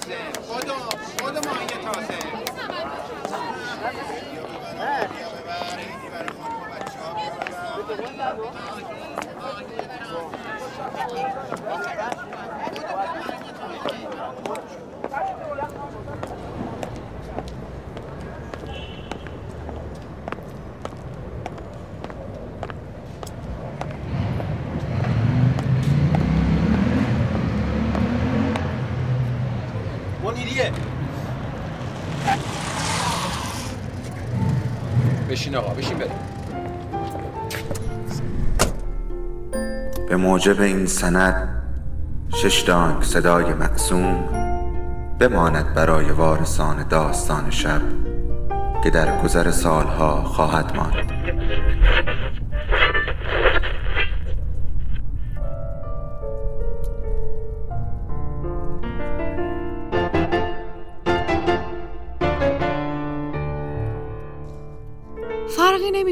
تازه. خودو خودو ماهی تازه. منیریه بشین آقا بشین بریم. به موجب این سند شش دانگ صدای مقسوم بماند برای وارثان داستان شب که در گذر سالها خواهد ماند.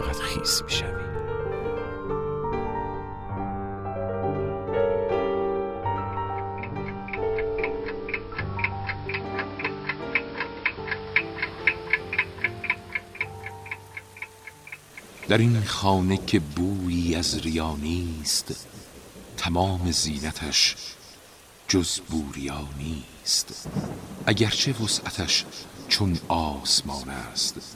فقط خیس می شوی. در این خانه که بویی از ریا نیست تمام زینتش جز بوریا نیست اگرچه وسعتش چون آسمان است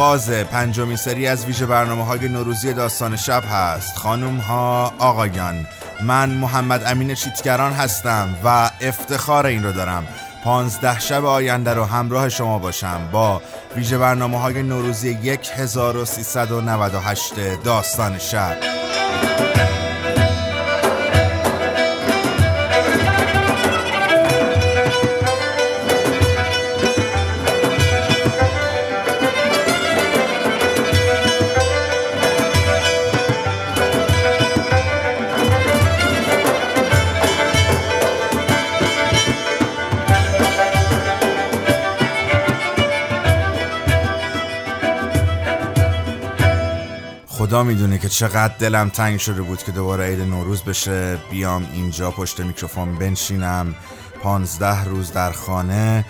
آغاز پنجمین سری از ویژه برنامه های نوروزی داستان شب هست. خانم ها آقایان من محمد امین چیتگران هستم و افتخار این رو دارم. پانزده شب آینده رو همراه شما باشم با ویژه برنامه های نوروزی 1398 داستان شب. خدا می‌دونه که چقدر دلم تنگ شده بود که دوباره عید نوروز بشه. بیام اینجا پشت میکروفون بنشینم. پانزده روز در خانه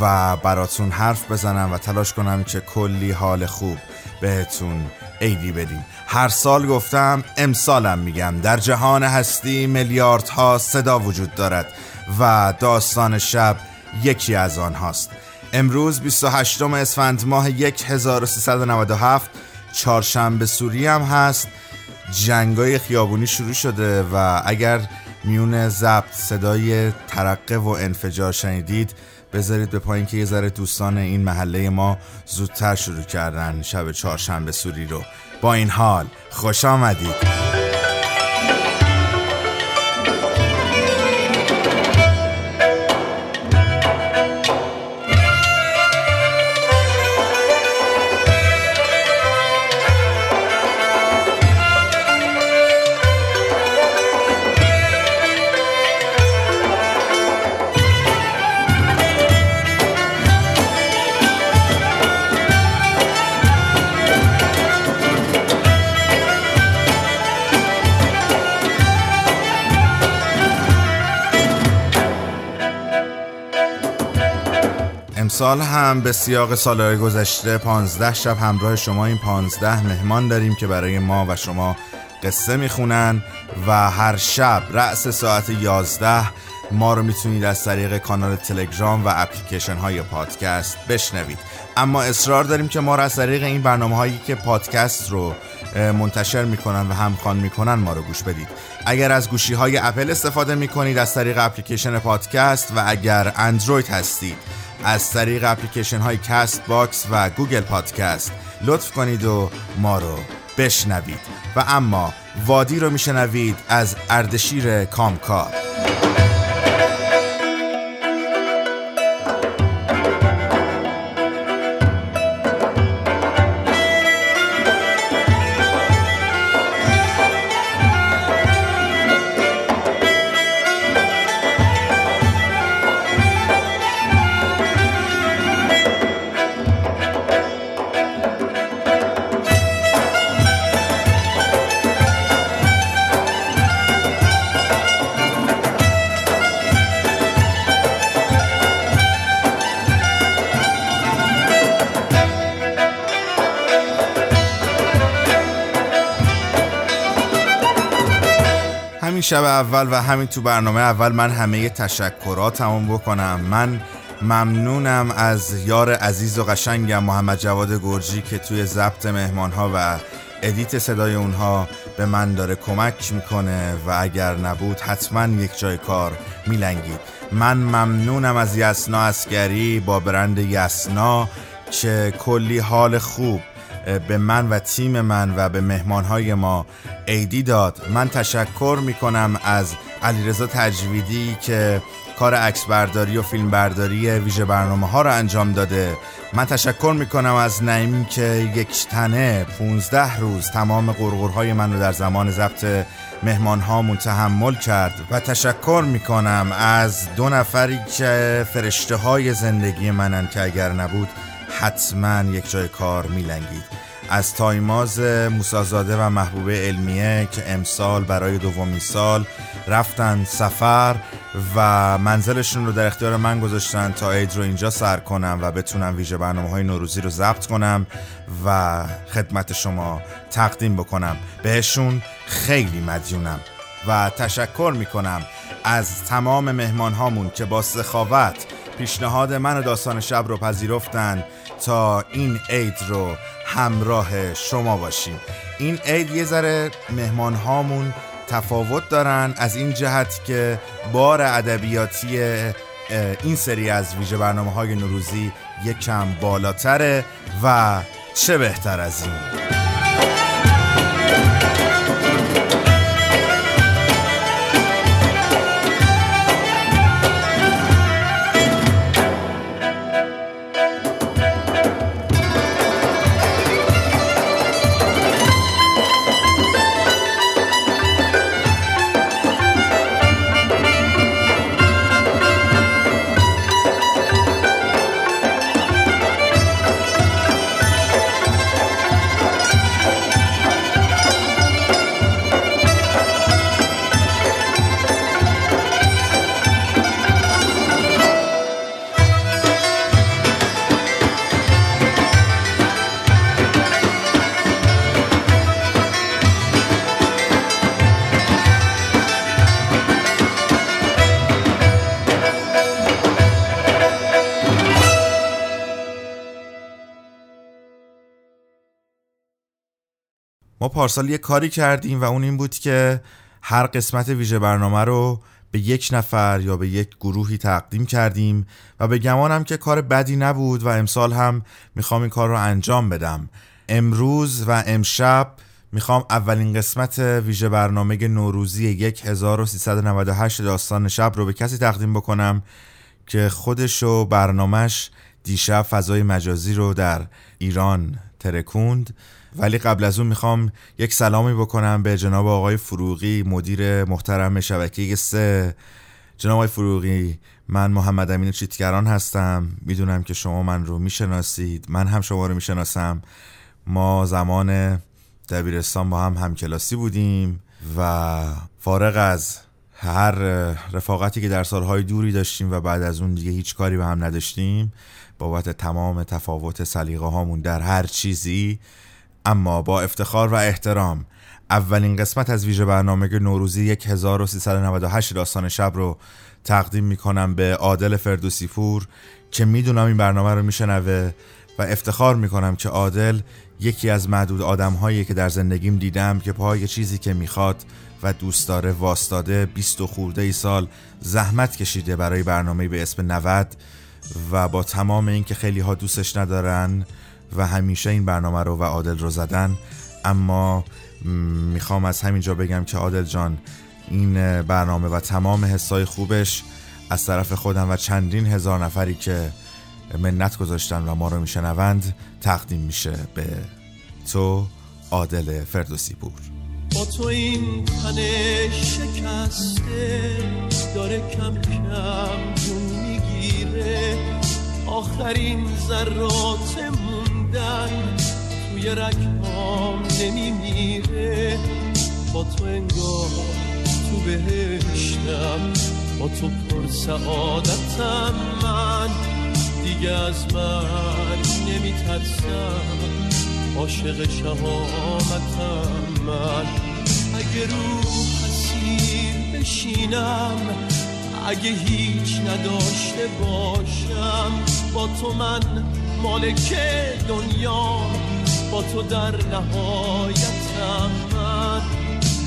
و براتون حرف بزنم و تلاش کنم که کلی حال خوب بهتون عیدی بدیم. هر سال گفتم امسالم میگم. در جهان هستی میلیاردها صدا وجود دارد و داستان شب یکی از آنهاست. امروز 28 اسفند ماه 1397 چهارشنبه سوری هم هست. جنگای خیابونی شروع شده و اگر میون ضبط صدای ترقه و انفجار شنیدید بذارید به پایین که یه ذره دوستان این محله ما زودتر شروع کردن شب چهارشنبه سوری رو. با این حال خوش آمدید. امسال هم به سیاق سالهای گذشته 15 شب همراه شما و 15 مهمان داریم که برای ما و شما قصه می‌خونن و هر شب رأس ساعت 11 ما رو می‌تونید از طریق کانال تلگرام و اپلیکیشن های پادکست بشنوید. اما اصرار داریم که ما رو از طریق این برنامه هایی که پادکست رو منتشر می‌کنن و همخوان می‌کنن ما رو گوش بدید. اگر از گوشی های اپل استفاده می‌کنید از طریق application podcast و اگر اندروید هستید از طریق اپلیکیشن های Castbox و Google Podcast لطف کنید و ما رو بشنوید. و اما وادی رو میشنوید از اردشیر کامکار. شب اول و همین تو برنامه اول من همه تشکراتمو بکنم. من ممنونم از یار عزیز و قشنگم محمد جواد گرجی که توی ضبط مهمان ها و edit صدای اونها به من داره کمک می‌کنه و اگر نبود حتما یک جای کار میلنگید. من ممنونم از یسنا اسکری با برند یسنا که کلی حال خوب به من و تیم من و به مهمانهای ما ایدی داد. من تشکر می‌کنم از علیرضا تجویدی که کار عکس برداری و فیلم برداری ویژه برنامه ها رو انجام داده. من تشکر می‌کنم از نعیم که یک تنه 15 روز تمام قرقرهای من رو در زمان ضبط مهمان هامون تحمل کرد. و تشکر می‌کنم از دو نفری که فرشته های زندگی منن که اگر نبود حتما یک جای کار میلنگید. از تایماز موسازاده و محبوبه علمیه که امسال برای دومین سال رفتن سفر و منزلشون رو در اختیار من گذاشتن تا عید رو اینجا سر کنم و بتونم ویژه برنامه های نوروزی رو ضبط کنم و خدمت شما تقدیم بکنم. بهشون خیلی مدیونم و تشکر می‌کنم از تمام مهمان هامون که با سخاوت پیشنهاد من و داستان شب رو پذیرفتن تا این عید رو همراه شما باشیم. این عید یه ذره مهمان هامون تفاوت دارن. از این جهت که بار ادبیاتی این سری از ویژه برنامه های نوروزی یکم بالاتره و چه بهتر از این؟ پارسال یه کاری کردیم و اون این بود که هر قسمت ویژه برنامه رو به یک نفر یا به یک گروهی تقدیم کردیم و به گمانم که کار بدی نبود و امسال هم می‌خوام این کار رو انجام بدم. امروز و امشب می‌خوام اولین قسمت ویژه برنامه نوروزی 1398 داستان شب رو به کسی تقدیم بکنم که خودش و برنامهش دیشب فضای مجازی رو در ایران ترکوند. ولی قبل از اون می‌خوام یک سلامی بکنم به جناب آقای فروغی مدیر محترم شبکه سه. جناب آقای فروغی من محمد امین چیتگران هستم. می‌دونم که شما من رو می‌شناسید. من هم شما رو می‌شناسم. ما زمان دبیرستان با هم همکلاسی بودیم و فارغ از هر رفاقتی که در سالهای دوری داشتیم و بعد از اون دیگه هیچ کاری به هم نداشتیم بابت تمام تفاوت سلیقه هامون در هر چیزی اما با افتخار و احترام اولین قسمت از ویژه برنامه نوروزی 1398 داستان شب رو تقدیم می‌کنم به عادل فردوسی پور که می‌دونم این برنامه رو میشنوه و افتخار می‌کنم که عادل یکی از معدود آدم هایی که در زندگیم دیدم که پای چیزی که می‌خواد و دوست داره واستاده 20 و خورده ای سال زحمت کشیده برای برنامه به اسم 90 و با تمام این که خیلی ها دوستش ندارن و همیشه این برنامه رو و عادل رو زدن. اما می‌خوام از همینجا بگم که عادل جان این برنامه و تمام حسای خوبش از طرف خودم و چندین هزار نفری که منت گذاشتن و ما رو میشنوند تقدیم میشه به تو عادل فردوسی پور. با تو این تن شکسته داره کم کم جون می‌گیره. آخرین ذرات موندن توی رکام نمیمیره. با تو انگار تو بهشتم با تو پر سعادتم. من دیگه از من نمیترسم. عاشق شهامتم من. اگه رو حسیر بشینم اگه هیچ نداشته باشم با تو من مالک دنیا با تو در نهایتم من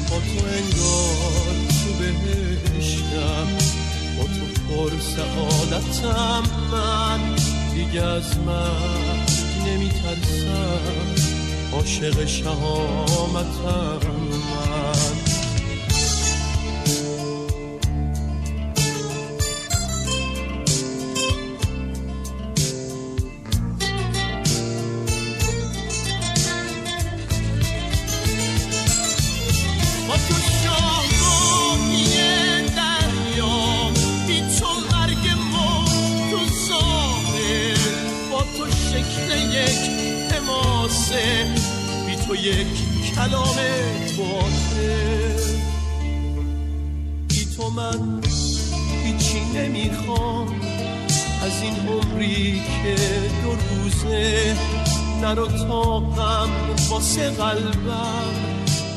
با تو انگار تو بهشتم با تو پر سعادتم من دیگه از من نمیترسم عاشق شهامتم من یک کلام باطل. بی تو من هیچی نمی‌خوام. از این عمری که دو روزه نرو تا غم واسه قلبم.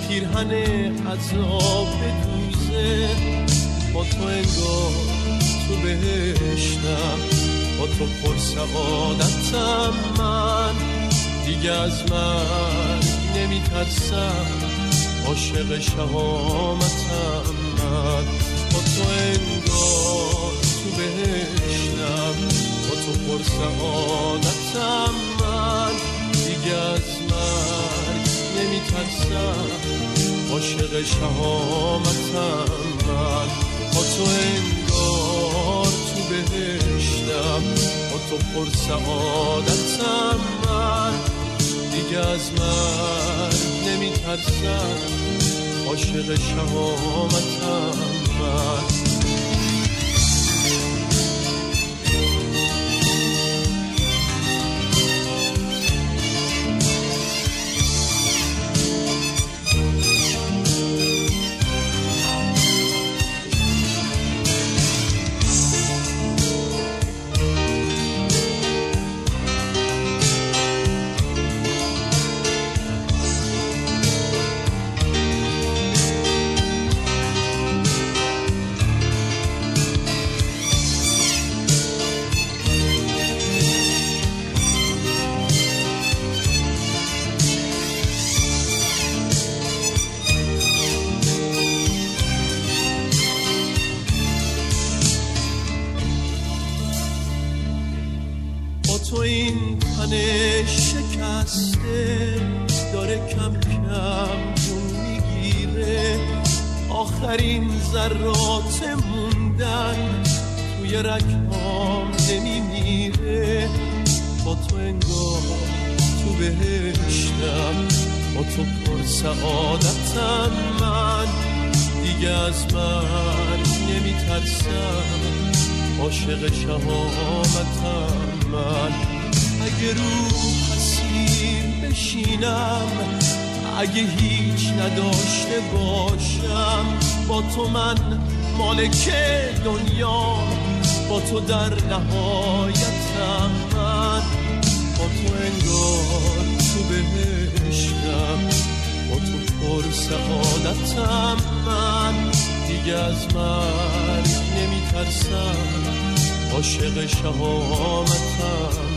پیرهن عذاب دوزه. با تو انگار تو بهشتم. با تو پر سعادتم من. دیگه از من نمیترسم. عاشق شهامتم. من با تو انگار تو بهشتم. با تو پر سعادتم. من دیگه از من نمیترسم. عاشق شهامتم. من با تو انگار تو بهشتم. با تو پر سعادتم. من دیگه از من نمیترسم. عاشق شهامتم من. با تو در نهایتم من با تو انگار تو بهشتم. با تو پر سعادتم من. دیگه از مرگ نمیترسم. عاشق شهامتم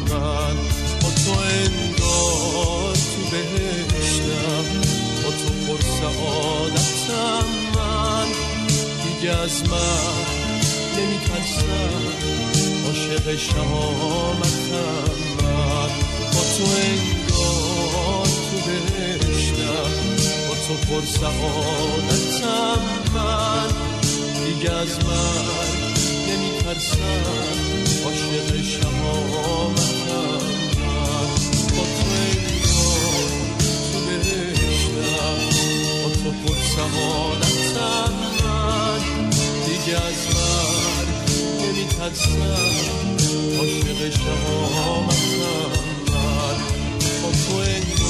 من. با تو انگار تو بهشتم. با تو پر سعادتم من. دیگه از من نمیترسم عاشق شهامتم. من با تو انگار تو بهشتم با تو پر سعادتم من. دیگه از من نمیترسم عاشق شهامتم من. با تو انگار تو بهشتم با تو پر سعادتم من دیگه از من نمیترسم عاشق شهامتم. من با تو انگار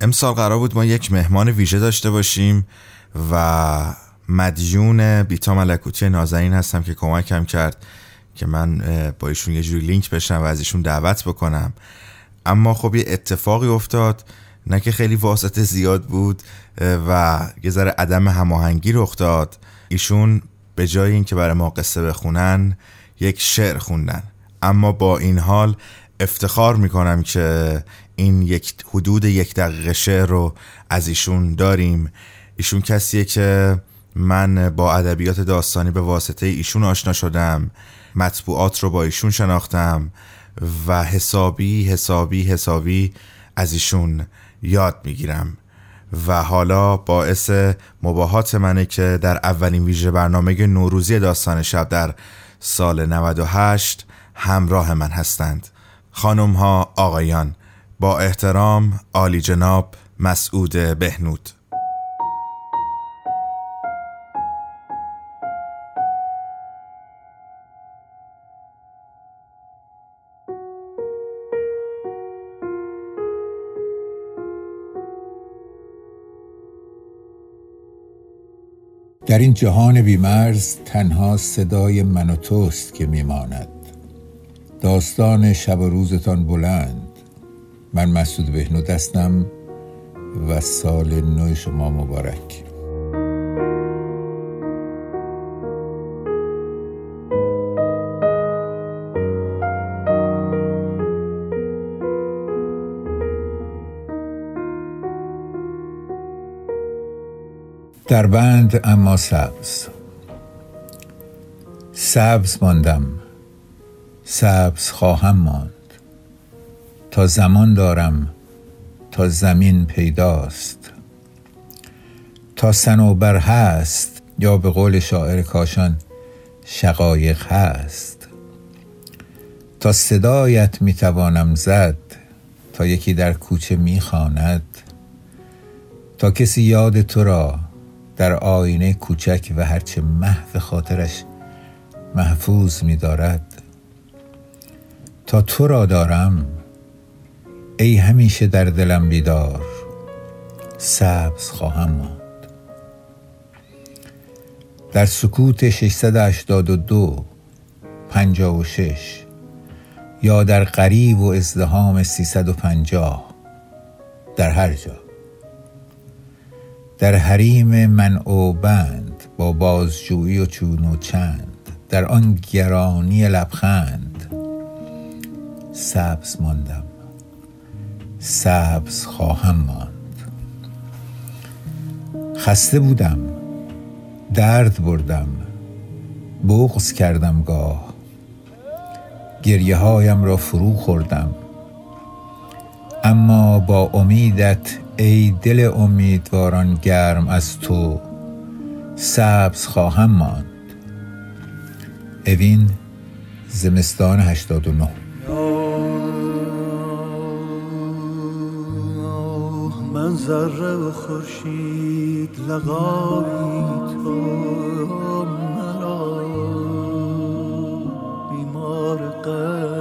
امسال قرار بود ما یک مهمان ویژه داشته باشیم و مدیون بیتا ملکوتی نازنین هستم که کمکم کرد که من با ایشون یه جوری لینک بشم و از ایشون دعوت بکنم. اما خب یه اتفاقی افتاد نه که خیلی واسطه زیاد بود و یه ذره عدم هماهنگی رخ داد. ایشون به جای اینکه برای ما قصه بخونن یک شعر خوندن. اما با این حال افتخار می‌کنم که این یک حدود یک دقیقه شعر رو از ایشون داریم. ایشون کسیه که من با ادبیات داستانی به واسطه ایشون آشنا شدم. مطبوعات رو با ایشون شناختم و حسابی حسابی حسابی از ایشون یاد می‌گیرم و حالا باعث مباهات منه که در اولین ویژه برنامه نوروزی داستان شب در سال 98 همراه من هستند. خانم ها آقایان با احترام عالی جناب مسعود بهنود. در این جهان بیمرز تنها صدای من و توست که میماند. داستان شب و روزتان بلند. من مسعود بهنود هستم و سال نو شما مبارک. در بند اما سبز. سبز ماندم. سبز خواهم ماند. تا زمان دارم تا زمین پیداست. تا سنوبر هست یا به قول شاعر کاشان شقایق هست. تا صدایت می‌توانم زد تا یکی در کوچه می‌خواند. تا کسی یاد تو را در آینه کوچک و هرچه محو خاطرش محفوظ می دارد تا تو را دارم ای همیشه در دلم بیدار سبز خواهم ماند. در سکوت 682 56 یا در قریب و ازدهام 350 در هر جا. در حریم من و بند با بازجویی و چون و چند در آن گرانی لبخند سبز ماندم. سبز خواهم ماند. خسته بودم درد بردم بغز کردم گاه. گریه هایم را فرو خوردم. اما با امیدت ای دل امیدواران گرم از تو سبز خواهم ماند. اوین زمستان 89 من ذره و خورشید لقایی تو مرا بیمار غمم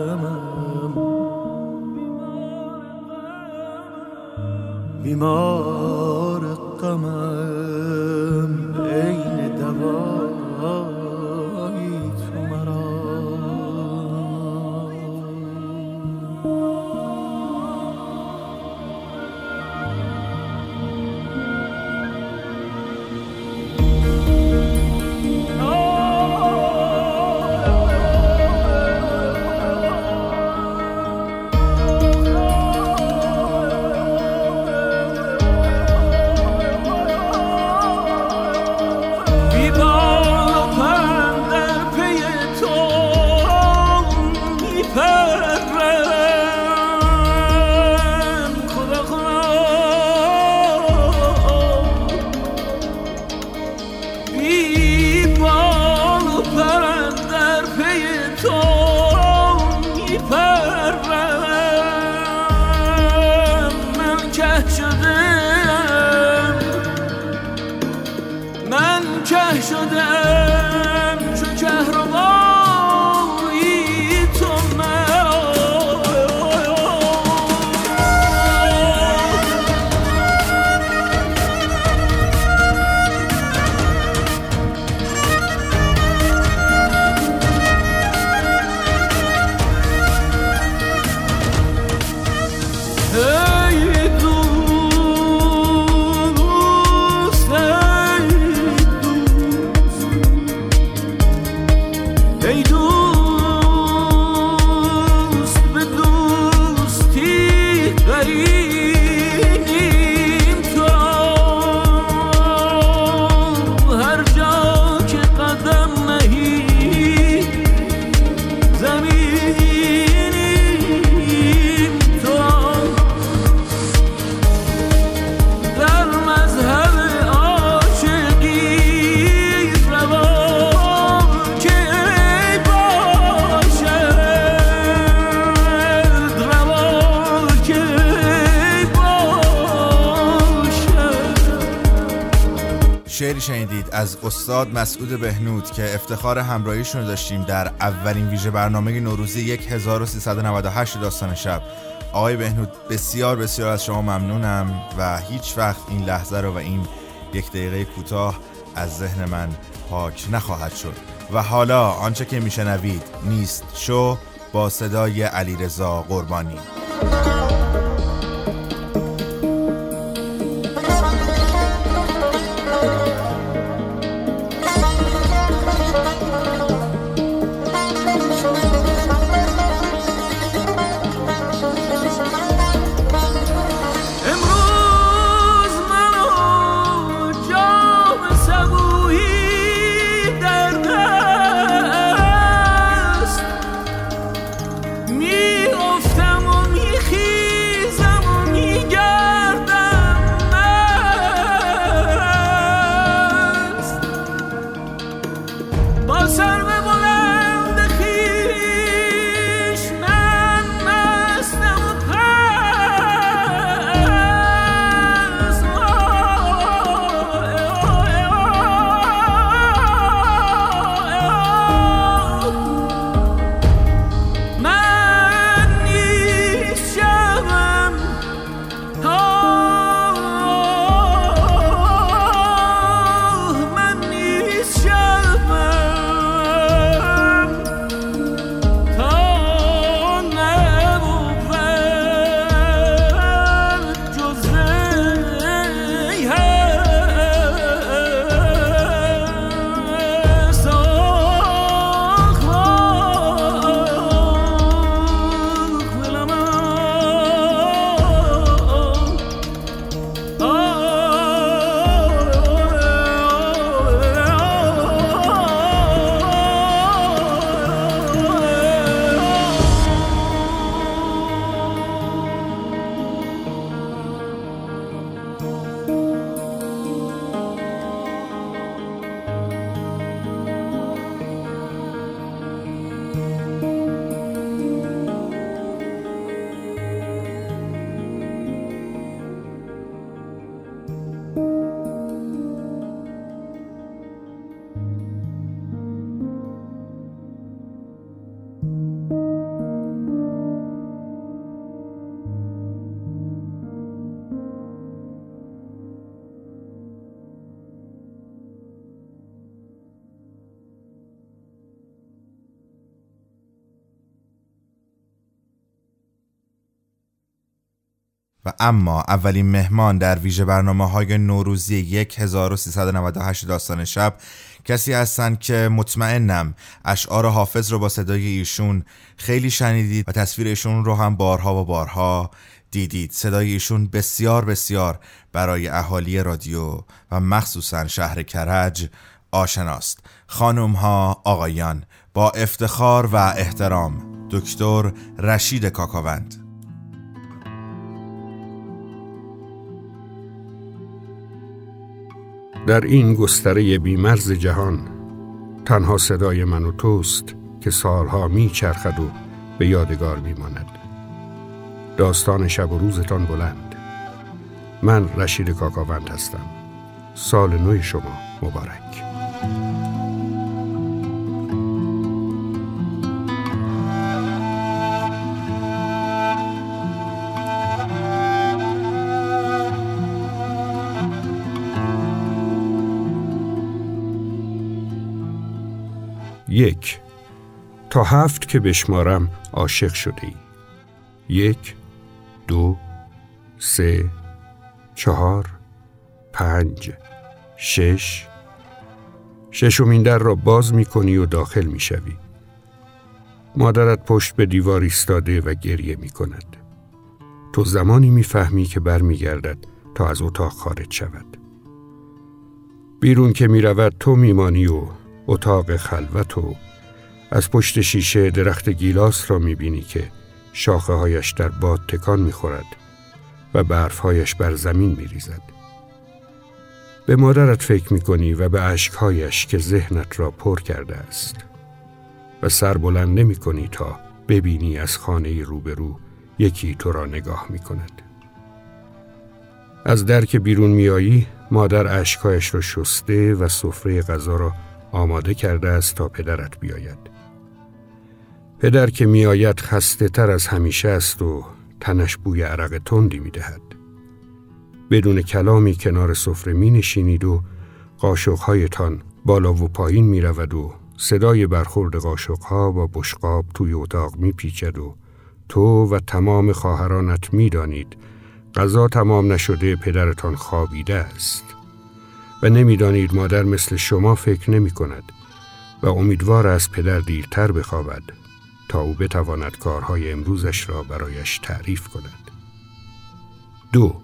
بیمار استاد مسعود بهنود که افتخار همراهیشون رو داشتیم در اولین ویژه برنامه نوروزی 1398 داستان شب. آقای بهنود بسیار بسیار از شما ممنونم و هیچ وقت این لحظه رو و این یک دقیقه کوتاه از ذهن من پاک نخواهد شد. و حالا آنچه که میشنوید نیست شو با صدای علیرضا قربانی. اما اولین مهمان در ویژه برنامه های نوروزی 1398 داستان شب کسی هستند که مطمئنم اشعار حافظ رو با صدای ایشون خیلی شنیدید و تصویر ایشون رو هم بارها و بارها دیدید. صدای ایشون بسیار بسیار برای اهالی رادیو و مخصوصا شهر کرج آشناست. خانم ها آقایان با افتخار و احترام دکتر رشید کاکاوند. در این گستره بیمرز جهان تنها صدای من و توست که سالها میچرخد و به یادگار میماند. داستان شب و روزتان بلند. من رشید کاکاوند هستم. سال نو شما مبارک. یک تا هفت که بشمارم عاشق شده ای یک دو سه چهار پنج شش ششمین در را باز می کنی و داخل می شوی. مادرت پشت به دیوار ایستاده و گریه می کند. تو زمانی می‌فهمی که برمیگردد تا از اتاق خارج شود. بیرون که می رود تو میمانی و اتاق خلوت و از پشت شیشه درخت گیلاس را می‌بینی که شاخه هایش در باد تکان می‌خورد و برفهایش بر زمین میریزد. به مادرت فکر می‌کنی و به عشقهایش که ذهنت را پر کرده است و سر بلند نمی کنی تا ببینی از خانه روبرو یکی تو را نگاه می کند. از در که بیرون میایی مادر عشقهایش را شسته و سفره غذا را آماده کرده است تا پدرت بیاید. پدر که میآید خسته تر از همیشه است و تنش بوی عرق تندی می دهد. بدون کلامی کنار سفره می نشینید و قاشقهایتان بالا و پایین می رود و صدای برخورد قاشقها با بشقاب توی اتاق می پیچد و تو و تمام خواهرانت می دانید غذا تمام نشده پدرتان خوابیده است. و نمی‌دانید مادر مثل شما فکر نمی کند و امیدوار است پدر دیرتر بخوابد تا او بتواند کارهای امروزش را برایش تعریف کند. دو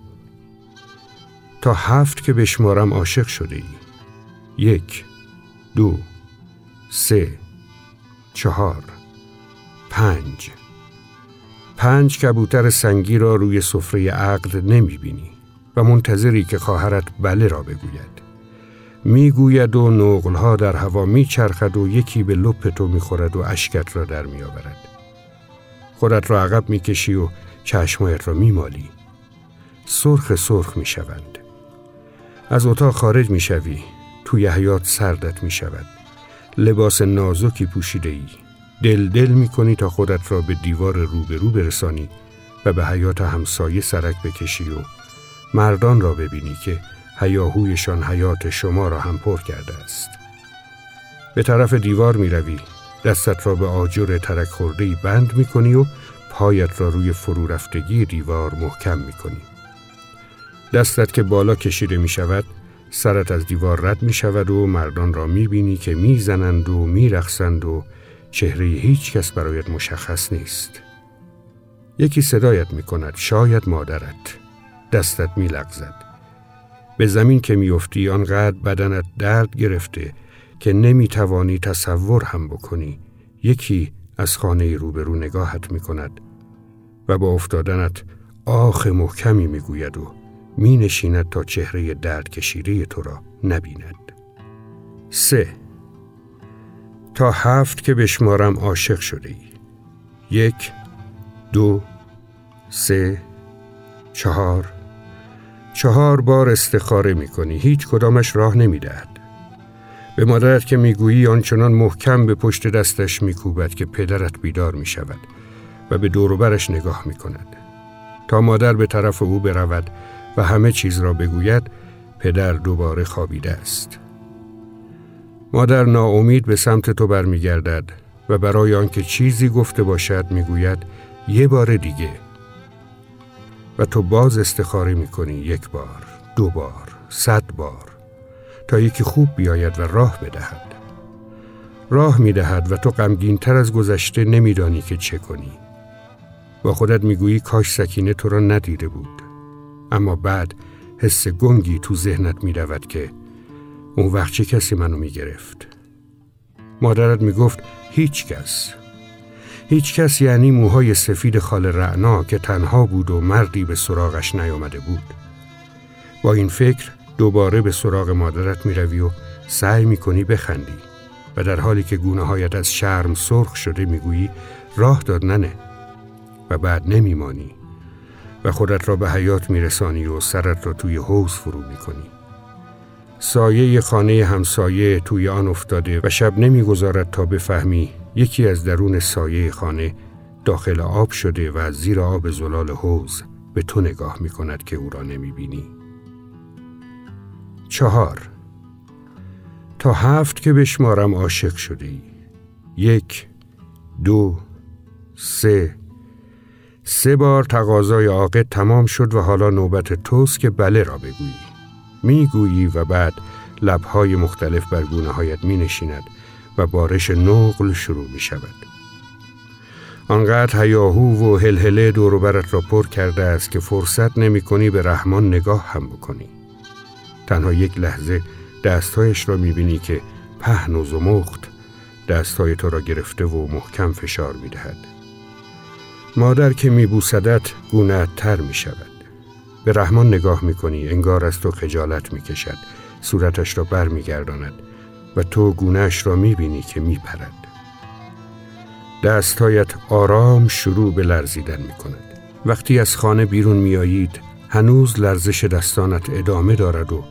تا هفت که بشمارم عاشق شده ای. یک دو سه چهار پنج پنج کبوتر سنگی را روی سفره عقد نمی بینی و منتظری که خواهرت بله را بگوید. می‌گوید و نقلها در هوا میچرخد و یکی به لپ تو می‌خورد و اشکت را در میآورد. خودت را عقب می‌کشی و چشمایت را میمالی. سرخ سرخ می‌شوند. از اتاق خارج می‌شوی. توی حیات سردت می‌شود. لباس نازکی پوشیده ای دل دل می‌کنی تا خودت را به دیوار روبرو برسانی و به حیات همسایه سرک بکشی و مردان را ببینی که هیاهویشان حیات شما را هم پر کرده است. به طرف دیوار می روی دستت را به آجر ترک خورده بند می کنی و پایت را روی فرو رفتگی دیوار محکم می کنی. دستت که بالا کشیده می شود سرت از دیوار رد می شود و مردان را می بینی که می زنند و می رخصند و چهره هیچ کس برایت مشخص نیست. یکی صدایت می کند شاید مادرت. دستت می لغزد. به زمین که میافتی آنقدر بدنت درد گرفته که نمی‌توانی تصور هم بکنی. یکی از خانه روبرو نگاهت می‌کند و با افتادنت آخ محکمی می‌گوید و می نشیند تا چهره درد کشیده تو را نبیند. سه. تا هفت که بشمارم عاشق شده ای. یک دو سه چهار چهار بار استخاره می کنی هیچ کدامش راه نمی دهد. به مادرت که می‌گویی آنچنان محکم به پشت دستش میکوبد که پدرت بیدار می شود و به دوروبرش نگاه می کند. تا مادر به طرف او برود و همه چیز را بگوید پدر دوباره خوابیده است. مادر ناامید به سمت تو برمیگردد و برای آنکه چیزی گفته باشد می‌گوید یه بار دیگه و تو باز استخاره می‌کنی یک بار دو بار صد بار تا یکی خوب بیاید و راه بدهد. راه می‌دهد و تو غمگین تر از گذشته نمیدانی که چه کنی. با خودت می‌گویی کاش سکینه تو را ندیده بود. اما بعد حس گنگی تو ذهنت می‌رود که اون وقت چه کسی منو می‌گرفت. مادرت می‌گفت هیچ کس هیچ کس یعنی موهای سفید خال رعنا که تنها بود و مردی به سراغش نیامده بود. با این فکر دوباره به سراغ مادرت می‌روی و سعی می‌کنی بخندی و در حالی که گونه هایت از شرم سرخ شده می‌گویی راه داد ننه و بعد نمیمانی و خودت را به حیات میرسانی و سرت را توی حوز فرو می‌کنی. سایه خانه همسایه توی آن افتاده و شب نمی‌گذارد تا بفهمی یکی از درون سایه خانه داخل آب شده و زیر آب زلال حوز به تو نگاه می کند که او را نمی بینی. چهار تا هفت که بشمارم عاشق شده ای. یک دو سه سه بار تقاضای عاقد تمام شد و حالا نوبت توست که بله را بگویی می‌گویی و بعد لبهای مختلف بر گونه هایت می نشیند و بارش نقل شروع می شود. آنقدر هیاهو و هلهله دوروبرت را پر کرده است که فرصت نمی کنی به رحمان نگاه هم بکنی. تنها یک لحظه دستهایش را می بینی که پهن و زمخت دستهای تو را گرفته و محکم فشار می دهد. مادر که می بوسدت گونه تر می شود. به رحمان نگاه می کنی انگار از تو خجالت می کشد. صورتش را بر می گرداند و تو گونهش را می بینی که می پرد. دستایت آرام شروع به لرزیدن می کند. وقتی از خانه بیرون می آیید هنوز لرزش دستانت ادامه دارد و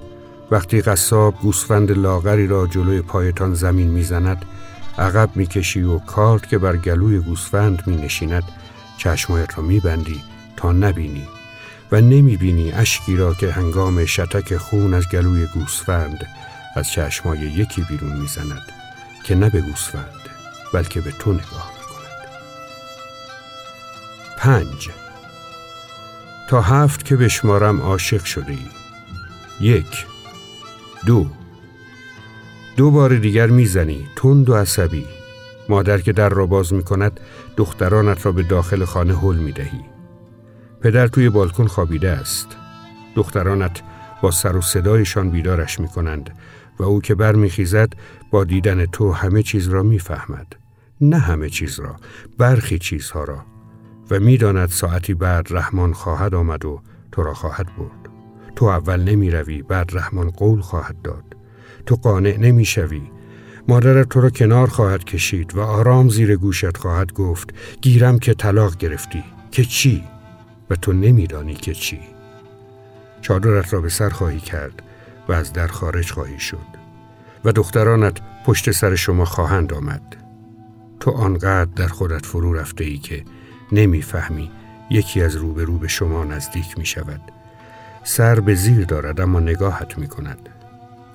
وقتی قصاب گوسفند لاغری را جلوی پایتان زمین می‌زند عقب می‌کشی و کارت که بر گلوی گوسفند می نشیند چشمایت را میبندی تا نبینی و نمی‌بینی اشکی را که هنگام شتک خون از گلوی گوسفند از چشمای یکی بیرون می‌زند که نه به گوسفند بلکه به تو نگاه می‌کند. پنج. تا هفت که بشمارم عاشق شده ای یک. دو. دو بار دیگر می‌زنی تند و عصبی. مادر که در را باز می‌کند دخترانت را به داخل خانه حل می‌دهی. پدر توی بالکن خوابیده است. دخترانت با سر و صدایشان بیدارش می‌کنند. و او که برمیخیزد با دیدن تو همه چیز را می‌فهمد. نه همه چیز را برخی چیزها را. و می‌داند ساعتی بعد رحمان خواهد آمد و تو را خواهد برد. تو اول نمی روی بعد رحمان قول خواهد داد. تو قانع نمی شوی مادرت تو را کنار خواهد کشید و آرام زیر گوشت خواهد گفت گیرم که طلاق گرفتی. که چی؟ و تو نمیدانی که چی؟ چادرت را به سر خواهی کرد. و از در خارج خواهی شد و دخترانت پشت سر شما خواهند آمد. تو آنقدر در خودت فرو رفته ای که نمی‌فهمی یکی از روبرو به شما نزدیک می شود سر به زیر دارد اما نگاهت می کند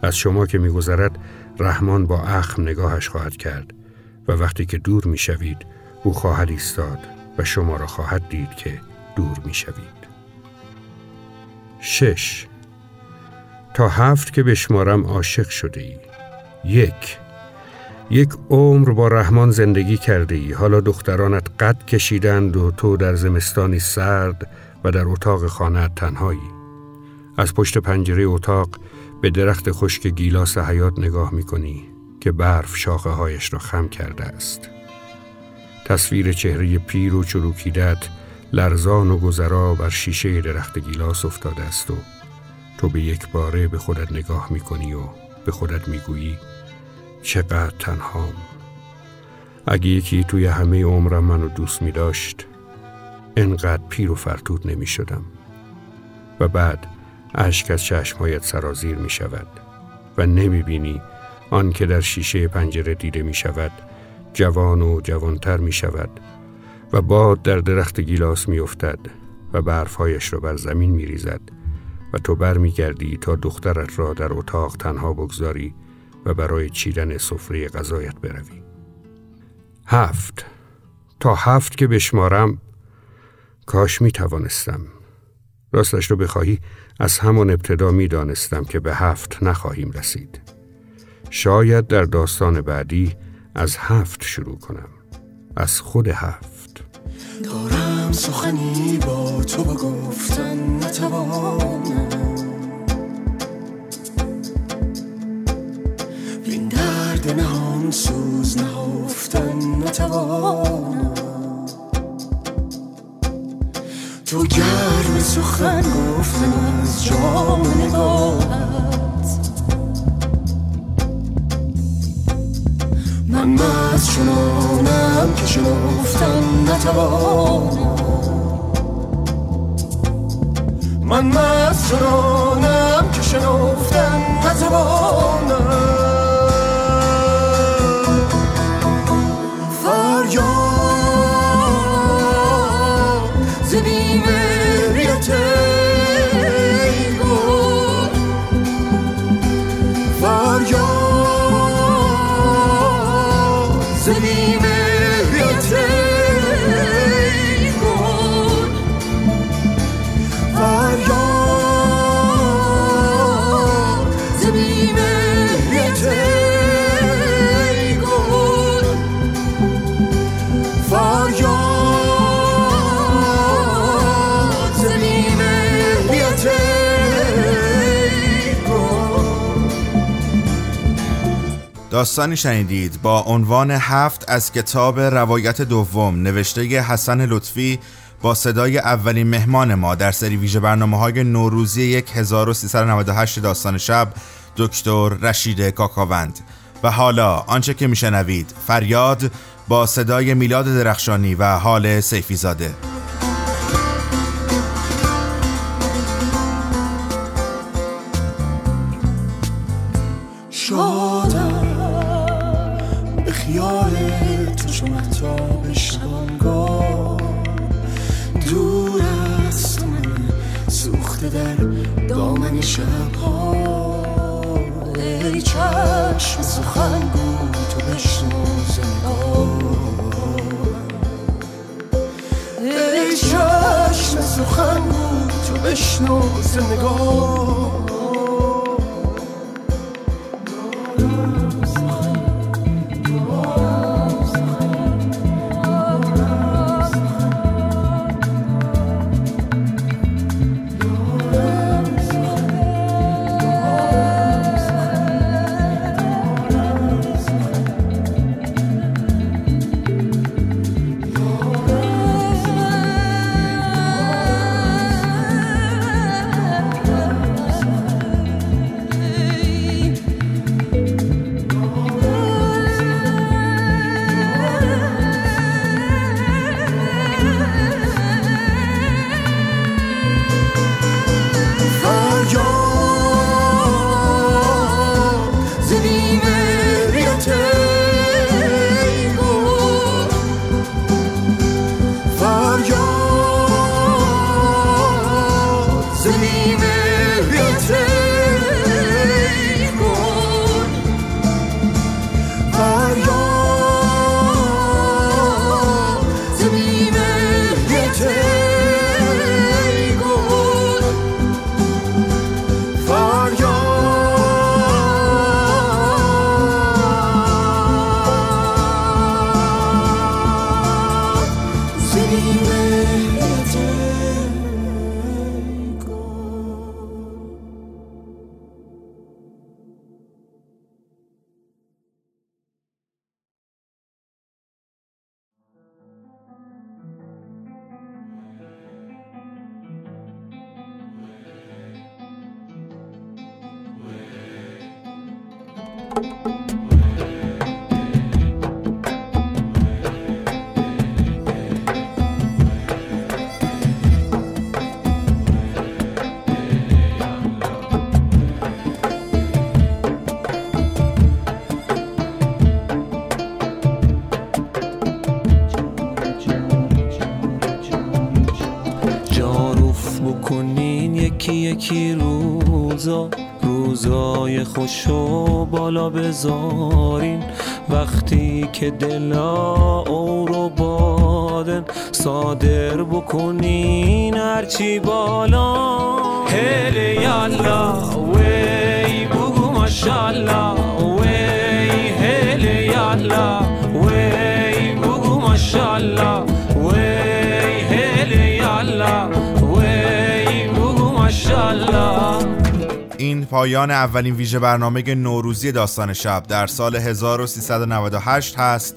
از شما که می گذرد رحمان با اخم نگاهش خواهد کرد و وقتی که دور می شوید او خواهد ایستاد و شما را خواهد دید که دور می شوید شش تا هفت که بشمارم عاشق شده ای یک. یک عمر با رحمان زندگی کرده ای حالا دخترانت قد کشیدند و تو در زمستانی سرد و در اتاق خانه تنهایی. از پشت پنجره اتاق به درخت خشک گیلاس حیات نگاه می کنی که برف شاخه هایش را خم کرده است. تصویر چهره پیر و چروکیدت لرزان و گذرا بر شیشه درخت گیلاس افتاده است و تو به یک باره به خودت نگاه می کنی و به خودت می گویی چقدر تنهام. اگه یکی توی همه عمرم منو دوست می داشت انقدر پیر و فرتود نمی شدم و بعد اشک از چشمهایت سرازیر می شود و نمی بینی آن که در شیشه پنجره دیده می شود جوان و جوانتر می شود و باد در درخت گیلاس می افتد و برفهایش را بر زمین می ریزد و تو بر می گردی تا دخترت را در اتاق تنها بگذاری و برای چیدن سفره غذایت بروی. هفت. تا هفت که بشمارم کاش می توانستم راستش رو بخواهی از همان ابتدا می دانستم که به هفت نخواهیم رسید. شاید در داستان بعدی از هفت شروع کنم. از خود هفت. دارم سخنی با تو با گفتن نتوانم. این درد نهان سوز نهفتن نتوانم. تو گرم سخن گفتن از جام نگاهت مز چنانم که شنفتن نتوانم من مز چنانم که شنفتن نتوانم. فریاد داستانی شنیدید با عنوان هفت از کتاب روایت دوم نوشته حسن لطفی با صدای اولین مهمان ما در سری ویژه برنامه های نوروزی 1398 داستان شب دکتر رشید کاکاوند. و حالا آنچه که میشنوید فریاد با صدای میلاد درخشانی و حال سیفی زاده. شبها ای چشم سخنگو تو بشنو ای چشم سخنگو تو بشنو زندگان یکی روزا روزای خوشو بالا بذارین. وقتی که دلا او رو فریاد صادر بکنین هرچی بالا. هله یالا وی بگو ماشالله وی هله یالا وی بگو ماشالله این پایان اولین ویژه برنامه نوروزی داستان شب در سال 1398 هست.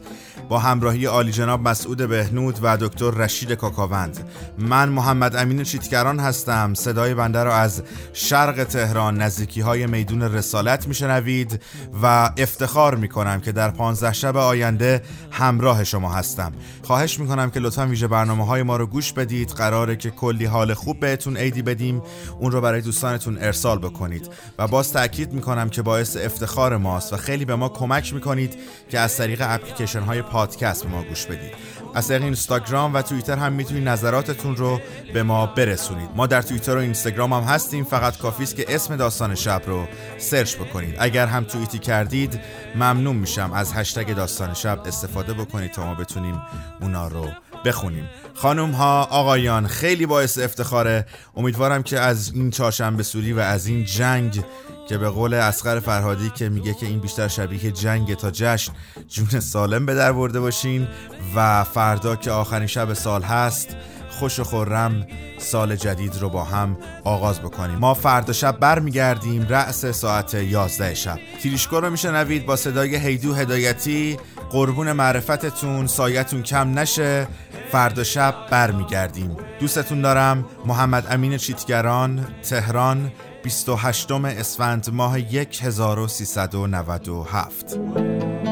با همراهی عالی جناب مسعود بهنود و دکتر رشید کاکاوند. من محمد امین چیتگران هستم. صدای بنده را از شرق تهران نزدیکی های میدون رسالت میشنوید و افتخار می‌کنم که در 15 شب آینده همراه شما هستم. خواهش می‌کنم که لطفا ویژه برنامه های ما رو گوش بدید. قراره که کلی حال خوب بهتون عیدی بدیم. اون رو برای دوستانتون ارسال بکنید. و باز تاکید می‌کنم که باعث افتخار ماست و خیلی به ما کمک می‌کنید که از طریق اپلیکیشن های پادکست به ما گوش بدید. از طریق اینستاگرام و توییتر هم می‌تونید نظراتتون رو به ما برسونید. ما در توییتر و اینستاگرام هم هستیم. فقط کافی است که اسم داستان شب رو سرچ بکنید. اگر هم توییتی کردید ممنون میشم. از هشتگ داستان شب استفاده بکنید تا ما بتونیم اونا رو بخونیم. خانم ها آقایان خیلی باعث افتخاره. امیدوارم که از این چهارشنبه سوری و از این جنگ که به قول اسقر فرهادی که میگه که این بیشتر شبیه جنگ تا جشن جون سالم به در برده باشین و فردا که آخرین شب سال هست خوش و خورم سال جدید رو با هم آغاز بکنیم. ما فردا شب برمیگردیم رأس ساعت 11 شب. تیریشکو رو میشنوید با صدای هیدو هدایتی. قربون معرفتتون سایتون کم نشه. فردا شب برمیگردیم. دوستتون دارم محمد امین چیتگران تهران. 28 اسفند ماه 1397